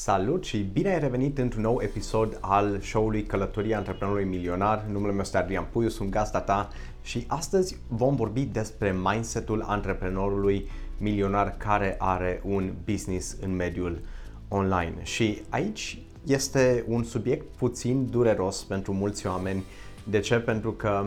Salut și bine ai revenit într-un nou episod al show-ului Călătoria Antreprenorului Milionar. Numele meu este Adrian Puiu, sunt gazda ta și astăzi vom vorbi despre mindsetul antreprenorului milionar care are un business în mediul online. Și aici este un subiect puțin dureros pentru mulți oameni. De ce? Pentru că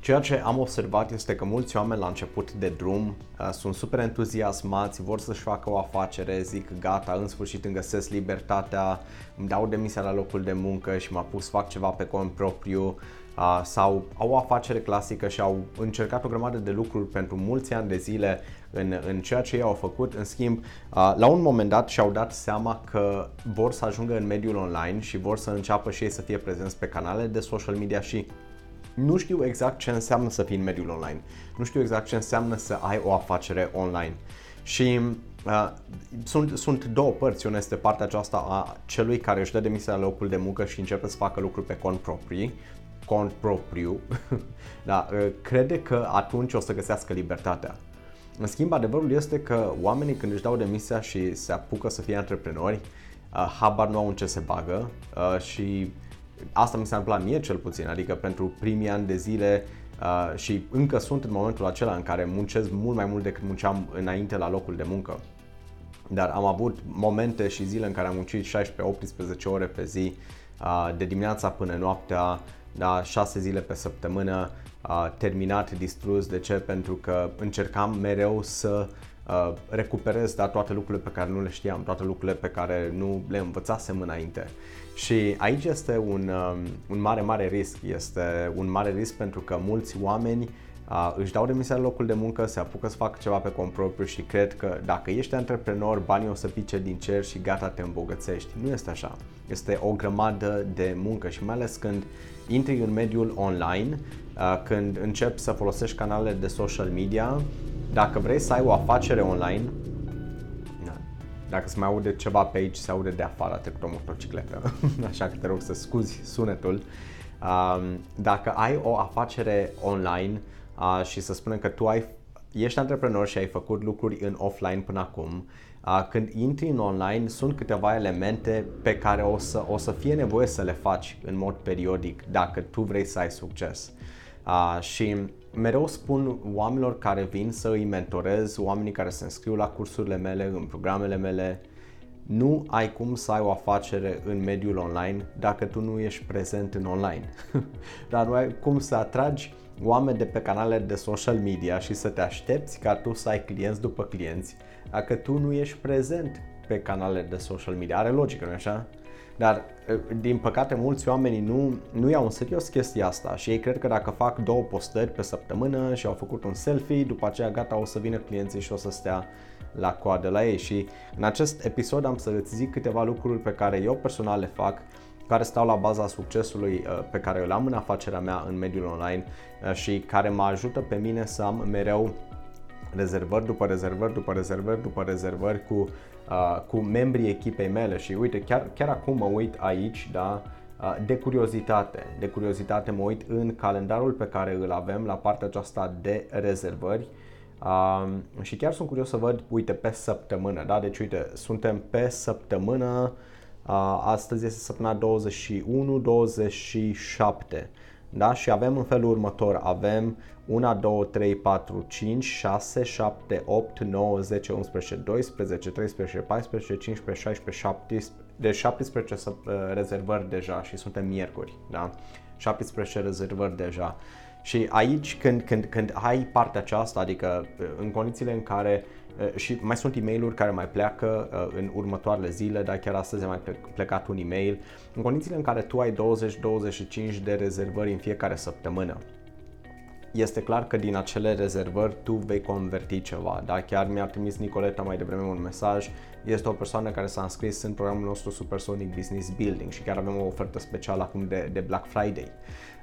Ceea ce am observat este că mulți oameni la început de drum uh, sunt super entuziasmați, vor să-și facă o afacere, zic gata, în sfârșit îmi găsesc libertatea, îmi dau demisia la locul de muncă și mă pus fac ceva pe cont propriu uh, sau au o afacere clasică și au încercat o grămadă de lucruri pentru mulți ani de zile în, în ceea ce ei au făcut, în schimb, uh, la un moment dat și-au dat seama că vor să ajungă în mediul online și vor să înceapă și ei să fie prezenți pe canale de social media și nu știu exact ce înseamnă să fii în mediul online. Nu știu exact ce înseamnă să ai o afacere online. Și uh, sunt, sunt două părți. Una este partea aceasta a celui care își dă demisia la locul de muncă și începe să facă lucruri pe cont propriu, cont propriu, da, uh, crede că atunci o să găsească libertatea. În schimb, adevărul este că oamenii când își dau demisia și se apucă să fie antreprenori, uh, habar nu au în ce se bagă uh, și Asta mi s-a întâmplat mie cel puțin, adică pentru primii ani de zile uh, și încă sunt în momentul acela în care muncesc mult mai mult decât munceam înainte la locul de muncă. Dar am avut momente și zile în care am muncit 16-18 ore pe zi, uh, de dimineața până noaptea, da, 6 zile pe săptămână, uh, terminat, distrus. De ce? Pentru că încercam mereu să uh, recuperez da, toate lucrurile pe care nu le știam, toate lucrurile pe care nu le învățasem înainte. Și aici este un, um, un mare, mare risc. Este un mare risc pentru că mulți oameni uh, își dau demisia la locul de muncă, se apucă să facă ceva pe cont propriu și cred că dacă ești antreprenor, banii o să pice din cer și gata, te îmbogățești. Nu este așa. Este o grămadă de muncă și mai ales când intri în mediul online, uh, când începi să folosești canalele de social media, dacă vrei să ai o afacere online, dacă se mai aude ceva pe aici, se aude de afară, a trecut o motocicletă, așa că te rog să scuzi sunetul. Dacă ai o afacere online și să spunem că tu ai, ești antreprenor și ai făcut lucruri în offline până acum, când intri în online sunt câteva elemente pe care o să, o să fie nevoie să le faci în mod periodic dacă tu vrei să ai succes. Și mereu spun oamenilor care vin să îi mentorez, oamenii care se înscriu la cursurile mele, în programele mele, nu ai cum să ai o afacere în mediul online dacă tu nu ești prezent în online. Dar nu ai cum să atragi oameni de pe canale de social media și să te aștepți ca tu să ai clienți după clienți dacă tu nu ești prezent pe canale de social media. Are logică, nu așa? Dar, din păcate, mulți oameni nu, nu iau în serios chestia asta și ei cred că dacă fac două postări pe săptămână și au făcut un selfie, după aceea gata, o să vină clienții și o să stea la coadă la ei. Și în acest episod am să îți zic câteva lucruri pe care eu personal le fac care stau la baza succesului pe care îl am în afacerea mea în mediul online și care mă ajută pe mine să am mereu rezervări după rezervări după rezervări după rezervări cu uh, cu membrii echipei mele și uite, chiar, chiar acum mă uit aici, da, uh, de curiozitate, de curiozitate mă uit în calendarul pe care îl avem la partea aceasta de rezervări uh, și chiar sunt curios să văd, uite, pe săptămână, da, deci uite, suntem pe săptămână, uh, astăzi este săptămâna 21-27, da? Și avem în felul următor, avem 1, 2, 3, 4, 5, 6, 7, 8, 9, 10, 11, 12, 13, 14, 15, 16, 17, de 17 rezervări deja și suntem miercuri, da? 17 rezervări deja. Și aici când, când, când ai partea aceasta, adică în condițiile în care și mai sunt e mail care mai pleacă în următoarele zile, dar chiar astăzi a mai plecat un e-mail, în condițiile în care tu ai 20-25 de rezervări în fiecare săptămână este clar că din acele rezervări tu vei converti ceva. Da? Chiar mi-a trimis Nicoleta mai devreme un mesaj. Este o persoană care s-a înscris în programul nostru Supersonic Business Building și chiar avem o ofertă specială acum de, de Black Friday.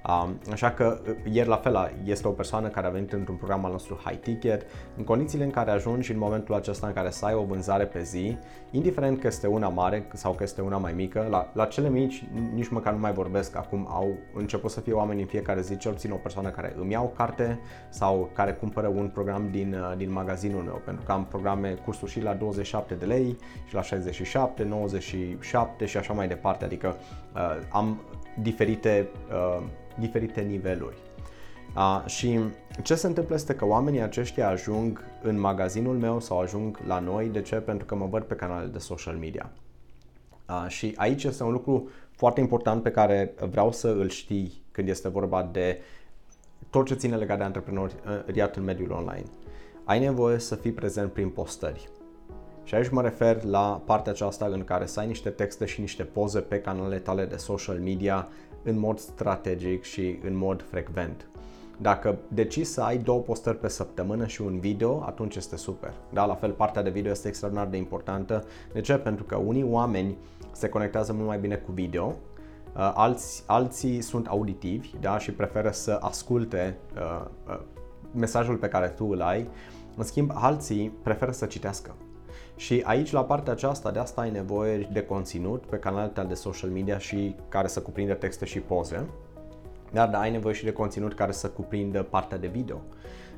Um, așa că uh, ieri la fel este o persoană care a venit într-un program al nostru high ticket, în condițiile în care ajungi în momentul acesta în care să ai o vânzare pe zi, indiferent că este una mare sau că este una mai mică, la, la cele mici nici măcar nu mai vorbesc, acum au început să fie oameni în fiecare zi, cel puțin o persoană care îmi iau carte sau care cumpără un program din, uh, din magazinul meu, pentru că am programe, cursuri și la 27 de lei, 3 și la 67, 97 și așa mai departe, adică uh, am diferite, uh, diferite niveluri. Uh, și ce se întâmplă este că oamenii aceștia ajung în magazinul meu sau ajung la noi. De ce? Pentru că mă văd pe canalele de social media. Uh, și aici este un lucru foarte important pe care vreau să îl știi când este vorba de tot ce ține legat de antreprenoriat în mediul online. Ai nevoie să fii prezent prin postări. Și aici mă refer la partea aceasta în care să ai niște texte și niște poze pe canalele tale de social media în mod strategic și în mod frecvent. Dacă decizi să ai două postări pe săptămână și un video, atunci este super. Da, la fel, partea de video este extraordinar de importantă. De ce? Pentru că unii oameni se conectează mult mai bine cu video, uh, alți, alții sunt auditivi da, și preferă să asculte uh, uh, mesajul pe care tu îl ai, în schimb, alții preferă să citească. Și aici, la partea aceasta, de asta ai nevoie de conținut pe canalele tale de social media și care să cuprindă texte și poze dar da, ai nevoie și de conținut care să cuprindă partea de video.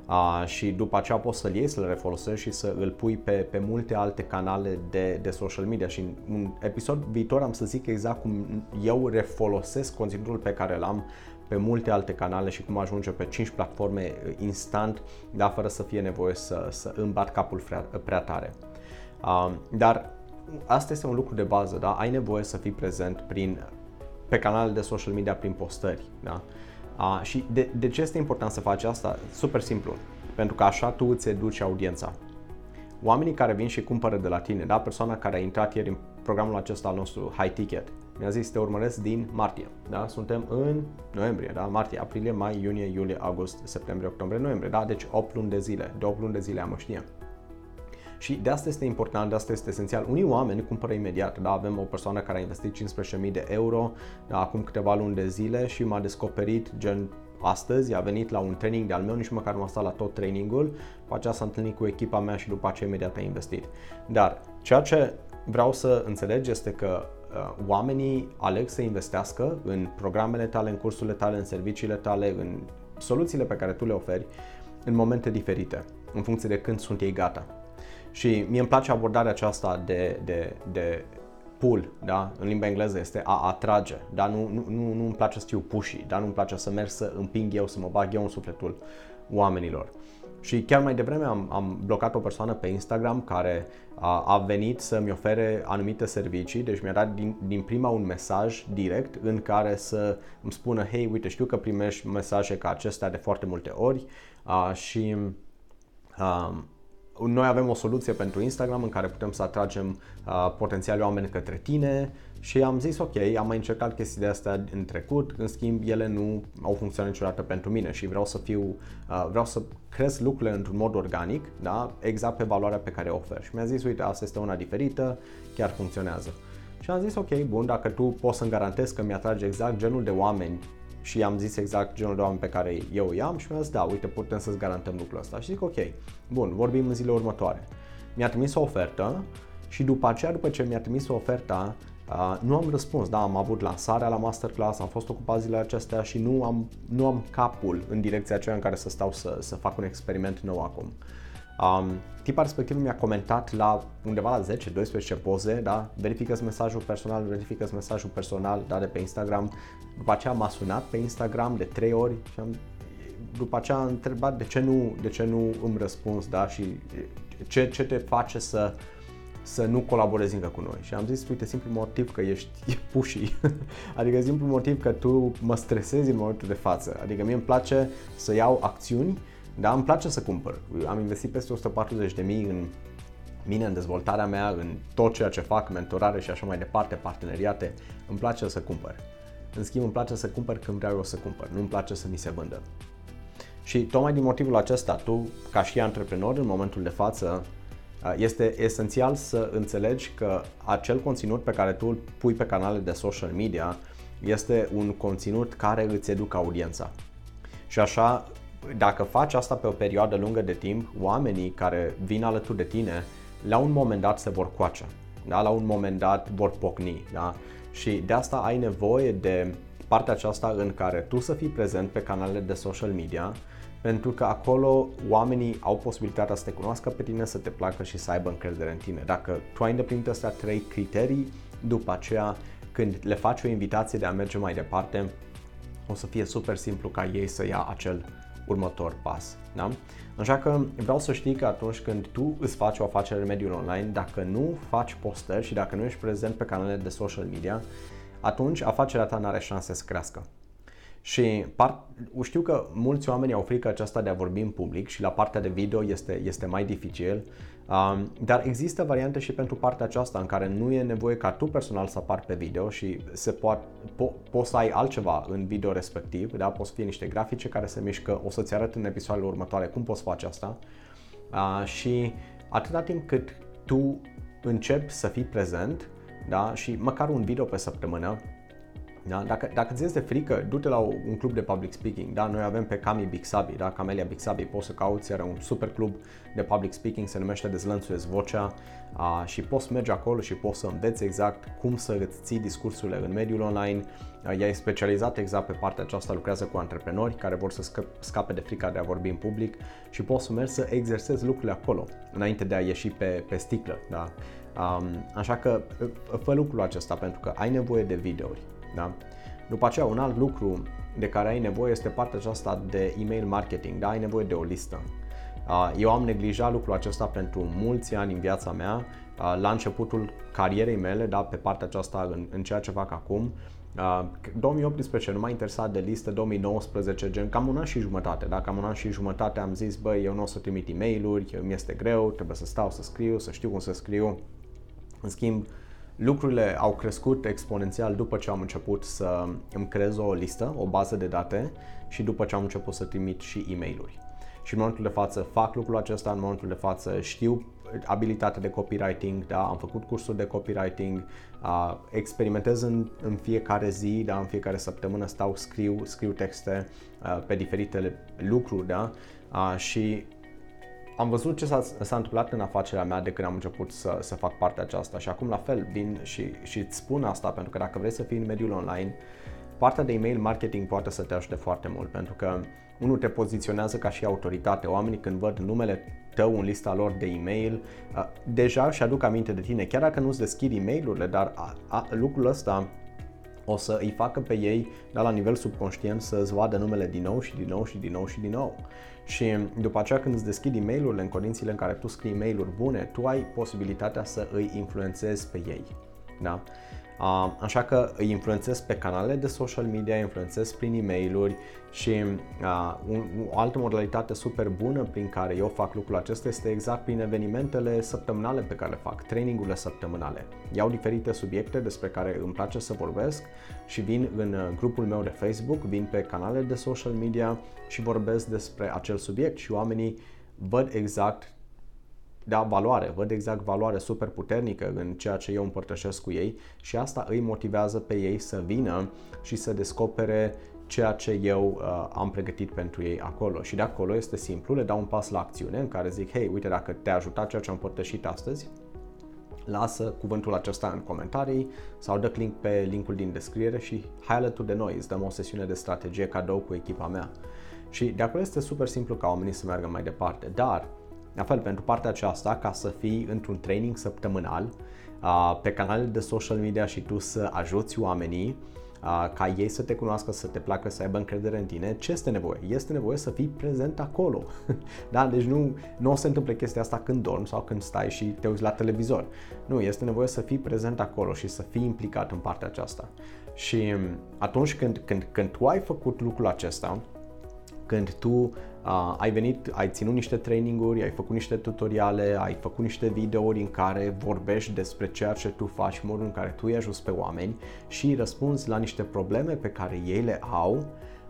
Uh, și după aceea poți să-l iei, să-l refolosești și să îl pui pe, pe multe alte canale de, de social media și în un episod viitor am să zic exact cum eu refolosesc conținutul pe care l-am pe multe alte canale și cum ajunge pe 5 platforme instant, dar fără să fie nevoie să, să îmi bat capul prea, prea tare. Uh, dar asta este un lucru de bază, da? ai nevoie să fii prezent prin pe canalele de social media prin postări. Da? A, și de, de ce este important să faci asta? Super simplu. Pentru că așa tu îți educi audiența. Oamenii care vin și cumpără de la tine, da? persoana care a intrat ieri în programul acesta al nostru High Ticket, mi-a zis te urmăresc din martie. Da? Suntem în noiembrie, da? martie, aprilie, mai, iunie, iulie, august, septembrie, octombrie, noiembrie. Da? Deci 8 luni de zile. De 8 luni de zile am știe. Și de asta este important, de asta este esențial. Unii oameni cumpără imediat, da, avem o persoană care a investit 15.000 de euro da, acum câteva luni de zile și m-a descoperit gen astăzi, a venit la un training de al meu, nici măcar nu a stat la tot trainingul, după aceea s-a întâlnit cu echipa mea și după aceea imediat a investit. Dar ceea ce vreau să înțelegi este că uh, oamenii aleg să investească în programele tale, în cursurile tale, în serviciile tale, în soluțiile pe care tu le oferi în momente diferite, în funcție de când sunt ei gata. Și mie îmi place abordarea aceasta de, de, de pull, da? în limba engleză este a atrage, da? nu, nu, nu, nu îmi place să fiu pushy, da? nu îmi place să merg să împing eu, să mă bag eu în sufletul oamenilor. Și chiar mai devreme am, am blocat o persoană pe Instagram care a, a venit să-mi ofere anumite servicii, deci mi-a dat din, din prima un mesaj direct în care să îmi spună, hei, uite, știu că primești mesaje ca acestea de foarte multe ori a, și a, noi avem o soluție pentru Instagram în care putem să atragem uh, potențiali oameni către tine și am zis ok, am mai încercat chestiile astea în trecut, în schimb ele nu au funcționat niciodată pentru mine și vreau să fiu, uh, vreau să cresc lucrurile într-un mod organic, da? exact pe valoarea pe care o ofer. Și mi-a zis, uite, asta este una diferită, chiar funcționează. Și am zis, ok, bun, dacă tu poți să-mi garantezi că mi-atrage exact genul de oameni și am zis exact genul de oameni pe care eu i-am și mi-a zis, da, uite, putem să-ți garantăm lucrul ăsta. Și zic, ok, bun, vorbim în zilele următoare. Mi-a trimis o ofertă și după aceea, după ce mi-a trimis o ofertă, Uh, nu am răspuns, da, am avut lansarea la masterclass, am fost ocupat zilele acestea și nu am, nu am capul în direcția aceea în care să stau să, să fac un experiment nou acum. Um, tipa respectiv mi-a comentat la undeva la 10-12 poze, da? verifică mesajul personal, verifică mesajul personal da, de pe Instagram. După aceea m-a sunat pe Instagram de 3 ori și am, după aceea am întrebat de ce nu, de ce nu îmi răspuns da? și ce, ce te face să, să nu colaborezi încă cu noi. Și am zis, uite, simplu motiv că ești pushy. adică simplu motiv că tu mă stresezi în momentul de față. Adică mie îmi place să iau acțiuni dar îmi place să cumpăr. Am investit peste 140 de mii în mine, în dezvoltarea mea, în tot ceea ce fac, mentorare și așa mai departe, parteneriate. Îmi place să cumpăr. În schimb, îmi place să cumpăr când vreau eu să cumpăr. Nu îmi place să mi se vândă. Și tocmai din motivul acesta, tu, ca și antreprenor, în momentul de față, este esențial să înțelegi că acel conținut pe care tu îl pui pe canale de social media este un conținut care îți educă audiența. Și așa dacă faci asta pe o perioadă lungă de timp, oamenii care vin alături de tine, la un moment dat se vor coace, da? la un moment dat vor pocni. Da? Și de asta ai nevoie de partea aceasta în care tu să fii prezent pe canalele de social media, pentru că acolo oamenii au posibilitatea să te cunoască pe tine, să te placă și să aibă încredere în tine. Dacă tu ai îndeplinit astea trei criterii, după aceea când le faci o invitație de a merge mai departe, o să fie super simplu ca ei să ia acel următor pas. Da? Așa că vreau să știi că atunci când tu îți faci o afacere în mediul online, dacă nu faci postări și dacă nu ești prezent pe canalele de social media, atunci afacerea ta nu are șanse să crească. Și part, știu că mulți oameni au frică aceasta de a vorbi în public și la partea de video este, este mai dificil, um, dar există variante și pentru partea aceasta în care nu e nevoie ca tu personal să apar pe video și se poate, po- poți să ai altceva în video respectiv, da? poți să fie niște grafice care se mișcă, o să-ți arăt în episoadele următoare cum poți face asta uh, și atâta timp cât tu începi să fii prezent da? și măcar un video pe săptămână, da? Dacă, dacă ți este frică, du-te la un club de public speaking. Da? Noi avem pe Cami Bixabi, da? Camelia Bixabi, poți să cauți, are un super club de public speaking, se numește Dezlănțuiesc Vocea a, și poți merge acolo și poți să înveți exact cum să îți ții discursurile în mediul online. Ea e specializată exact pe partea aceasta, lucrează cu antreprenori care vor să scape de frica de a vorbi în public și poți să mergi să exersezi lucrurile acolo, înainte de a ieși pe, pe sticlă. Da? Um, așa că fă lucrul acesta pentru că ai nevoie de videouri. Da? După aceea, un alt lucru de care ai nevoie este partea aceasta de email marketing, da? ai nevoie de o listă. Eu am neglijat lucrul acesta pentru mulți ani în viața mea, la începutul carierei mele, da, pe partea aceasta în, în ceea ce fac acum. 2018 nu m-a interesat de listă, 2019 gen cam un an și jumătate, da? cam un an și jumătate am zis, băi, eu nu o să trimit e mail mi este greu, trebuie să stau să scriu, să știu cum să scriu. În schimb, lucrurile au crescut exponențial după ce am început să îmi creez o listă, o bază de date și după ce am început să trimit și e mail Și în momentul de față fac lucrul acesta, în momentul de față știu abilitatea de copywriting, da, am făcut cursuri de copywriting, uh, experimentez în, în fiecare zi, da, în fiecare săptămână stau, scriu, scriu texte uh, pe diferite lucruri, da, uh, și am văzut ce s-a, s-a întâmplat în afacerea mea de când am început să, să fac partea aceasta și acum la fel vin și, și îți spun asta pentru că dacă vrei să fii în mediul online, partea de email marketing poate să te ajute foarte mult pentru că unul te poziționează ca și autoritate. Oamenii când văd numele tău în lista lor de e-mail, deja își aduc aminte de tine, chiar dacă nu-ți deschid e-mailurile, dar a, a, lucrul ăsta o să îi facă pe ei, dar la nivel subconștient, să-ți vadă numele din nou și din nou și din nou și din nou. Și după aceea când îți deschidi e mail în condițiile în care tu scrii e bune, tu ai posibilitatea să îi influențezi pe ei. Da? Așa că îi influențez pe canale de social media, îi influențez prin e mail și uh, un, o altă modalitate super bună prin care eu fac lucrul acesta este exact prin evenimentele săptămânale pe care le fac, trainingurile săptămânale. Iau diferite subiecte despre care îmi place să vorbesc și vin în grupul meu de Facebook, vin pe canale de social media și vorbesc despre acel subiect și oamenii văd exact da valoare, văd exact valoare super puternică în ceea ce eu împărtășesc cu ei și asta îi motivează pe ei să vină și să descopere ceea ce eu uh, am pregătit pentru ei acolo. Și de acolo este simplu, le dau un pas la acțiune în care zic, hei, uite, dacă te-a ajutat ceea ce am împărtășit astăzi, lasă cuvântul acesta în comentarii sau dă click pe linkul din descriere și hai alături de noi, îți dăm o sesiune de strategie cadou cu echipa mea. Și de acolo este super simplu ca oamenii să meargă mai departe, dar la fel, pentru partea aceasta, ca să fii într-un training săptămânal pe canalele de social media și tu să ajuți oamenii ca ei să te cunoască, să te placă, să aibă încredere în tine, ce este nevoie? Este nevoie să fii prezent acolo. da? Deci nu, nu o să întâmple chestia asta când dormi sau când stai și te uiți la televizor. Nu, este nevoie să fii prezent acolo și să fii implicat în partea aceasta. Și atunci când, când, când tu ai făcut lucrul acesta, când tu uh, ai venit, ai ținut niște traininguri, ai făcut niște tutoriale, ai făcut niște videouri în care vorbești despre ceea ce tu faci, modul în care tu îi ajuți pe oameni și răspunzi la niște probleme pe care ei le au,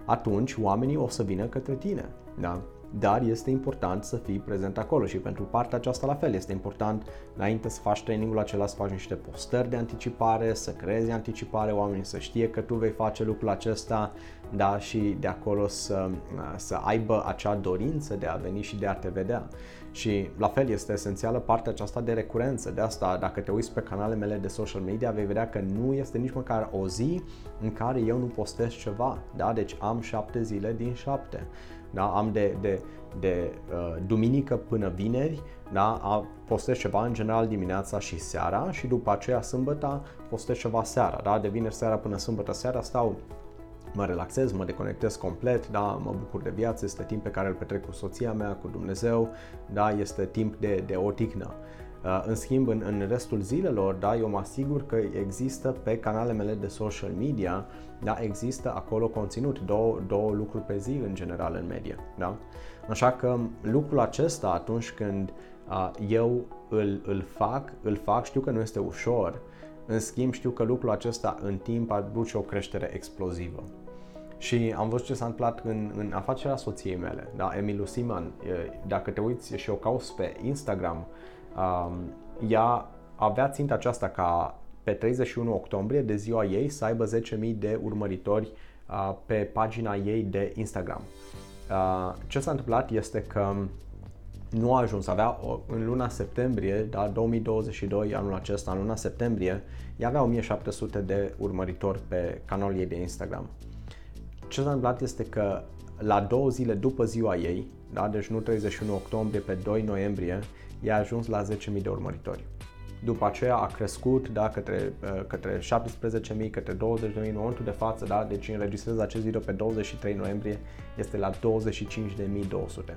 atunci oamenii o să vină către tine. Da? Dar este important să fii prezent acolo și pentru partea aceasta la fel. Este important înainte să faci trainingul acela să faci niște postări de anticipare, să creezi anticipare, oamenii să știe că tu vei face lucrul acesta da, și de acolo să, să aibă acea dorință de a veni și de a te vedea. Și la fel este esențială partea aceasta de recurență. De asta, dacă te uiți pe canalele mele de social media, vei vedea că nu este nici măcar o zi în care eu nu postez ceva. Da? Deci am șapte zile din șapte. Da? Am de, de, de uh, duminică până vineri, da? A, postez ceva în general dimineața și seara și după aceea sâmbătă postez ceva seara. Da? De vineri seara până sâmbătă seara stau mă relaxez, mă deconectez complet, da, mă bucur de viață, este timp pe care îl petrec cu soția mea, cu Dumnezeu, da, este timp de, de odihnă. Uh, în schimb, în, în restul zilelor, da, eu mă asigur că există pe canalele mele de social media, da, există acolo conținut, două, două lucruri pe zi în general în media, da? Așa că lucrul acesta atunci când uh, eu îl, îl fac, îl fac, știu că nu este ușor, în schimb știu că lucrul acesta în timp aduce o creștere explozivă. Și am văzut ce s-a întâmplat în, în afacerea soției mele, da, Emilu Siman. Dacă te uiți și o cauți pe Instagram, um, ea avea ținta aceasta ca pe 31 octombrie, de ziua ei, să aibă 10.000 de urmăritori uh, pe pagina ei de Instagram. Uh, ce s-a întâmplat este că nu a ajuns, avea o, în luna septembrie, da, 2022, anul acesta, în luna septembrie, ea avea 1700 de urmăritori pe canalul ei de Instagram. Ce s-a întâmplat este că la două zile după ziua ei, da, deci nu 31 octombrie, pe 2 noiembrie, ea a ajuns la 10.000 de urmăritori. După aceea a crescut da, către, uh, către 17.000, către 20.000 în momentul de față, da, deci înregistrez acest video pe 23 noiembrie, este la 25.200.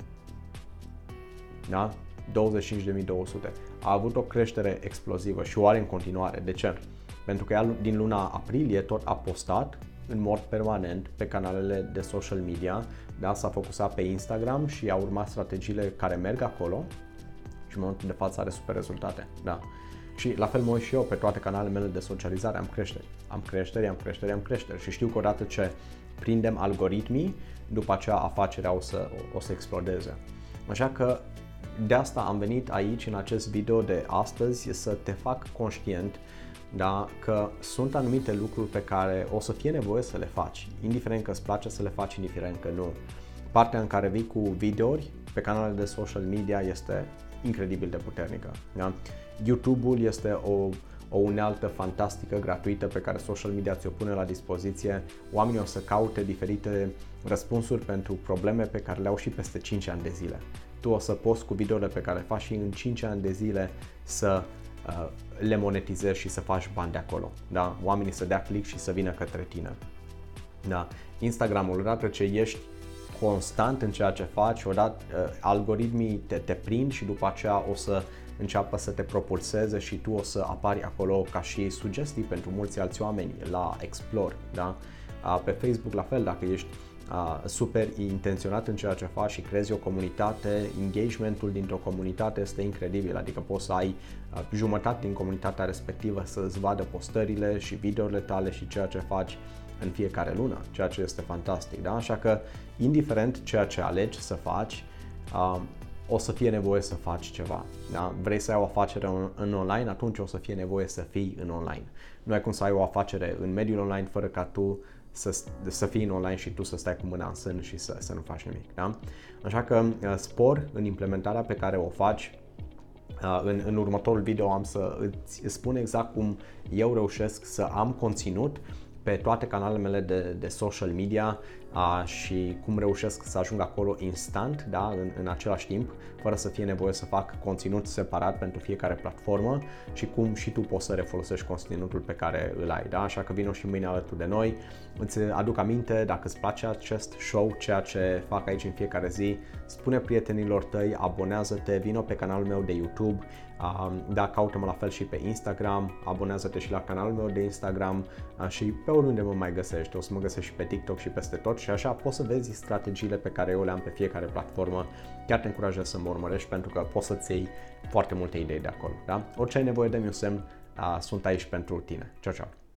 Da? 25.200. A avut o creștere explozivă și o are în continuare. De ce? Pentru că ea din luna aprilie tot a postat în mod permanent pe canalele de social media, da, s-a focusat pe Instagram și a urmat strategiile care merg acolo și în momentul de față are super rezultate. Da. Și la fel mă uit și eu pe toate canalele mele de socializare, am creșteri. Am creșteri, am creșteri, am creșteri și știu că odată ce prindem algoritmii, după aceea afacerea o să, o să explodeze. Așa că de asta am venit aici în acest video de astăzi să te fac conștient da, că sunt anumite lucruri pe care o să fie nevoie să le faci, indiferent că îți place să le faci, indiferent că nu. Partea în care vii cu videouri pe canalele de social media este incredibil de puternică. Da? YouTube-ul este o, o unealtă fantastică, gratuită, pe care social media ți-o pune la dispoziție. Oamenii o să caute diferite răspunsuri pentru probleme pe care le au și peste 5 ani de zile. Tu o să poți cu videole pe care le faci și în 5 ani de zile să uh, le monetizezi și să faci bani de acolo. Da? Oamenii să dea click și să vină către tine. Da? Instagramul, odată ce ești constant în ceea ce faci, odată uh, algoritmii te, te prind și după aceea o să înceapă să te propulseze și tu o să apari acolo ca și sugestii pentru mulți alți oameni la Explore. Da? Uh, pe Facebook la fel, dacă ești uh, super intenționat în ceea ce faci și crezi o comunitate, engagementul dintr-o comunitate este incredibil, adică poți să ai uh, jumătate din comunitatea respectivă să îți vadă postările și videourile tale și ceea ce faci în fiecare lună, ceea ce este fantastic, da? Așa că, indiferent ceea ce alegi să faci, uh, o să fie nevoie să faci ceva. Da? Vrei să ai o afacere în online, atunci o să fie nevoie să fii în online. Nu ai cum să ai o afacere în mediul online fără ca tu să, să fii în online și tu să stai cu mâna în sân și să, să nu faci nimic. Da? Așa că uh, spor în implementarea pe care o faci. Uh, în, în următorul video am să îți spun exact cum eu reușesc să am conținut pe toate canalele mele de, de social media a, și cum reușesc să ajung acolo instant, da, în, în același timp, fără să fie nevoie să fac conținut separat pentru fiecare platformă și cum și tu poți să refolosești conținutul pe care îl ai, da? Așa că vino și mâine alături de noi. Îți aduc aminte, dacă îți place acest show, ceea ce fac aici în fiecare zi, spune prietenilor tăi, abonează-te, vino pe canalul meu de YouTube, da, caută-mă la fel și pe Instagram, abonează-te și la canalul meu de Instagram și pe oriunde mă mai găsești. O să mă găsești și pe TikTok și peste tot și așa poți să vezi strategiile pe care eu le am pe fiecare platformă. Chiar te încurajez să mă urmărești pentru că poți să-ți iei foarte multe idei de acolo. Da? Orice ai nevoie de mi un semn, sunt aici pentru tine. Ciao, ciao!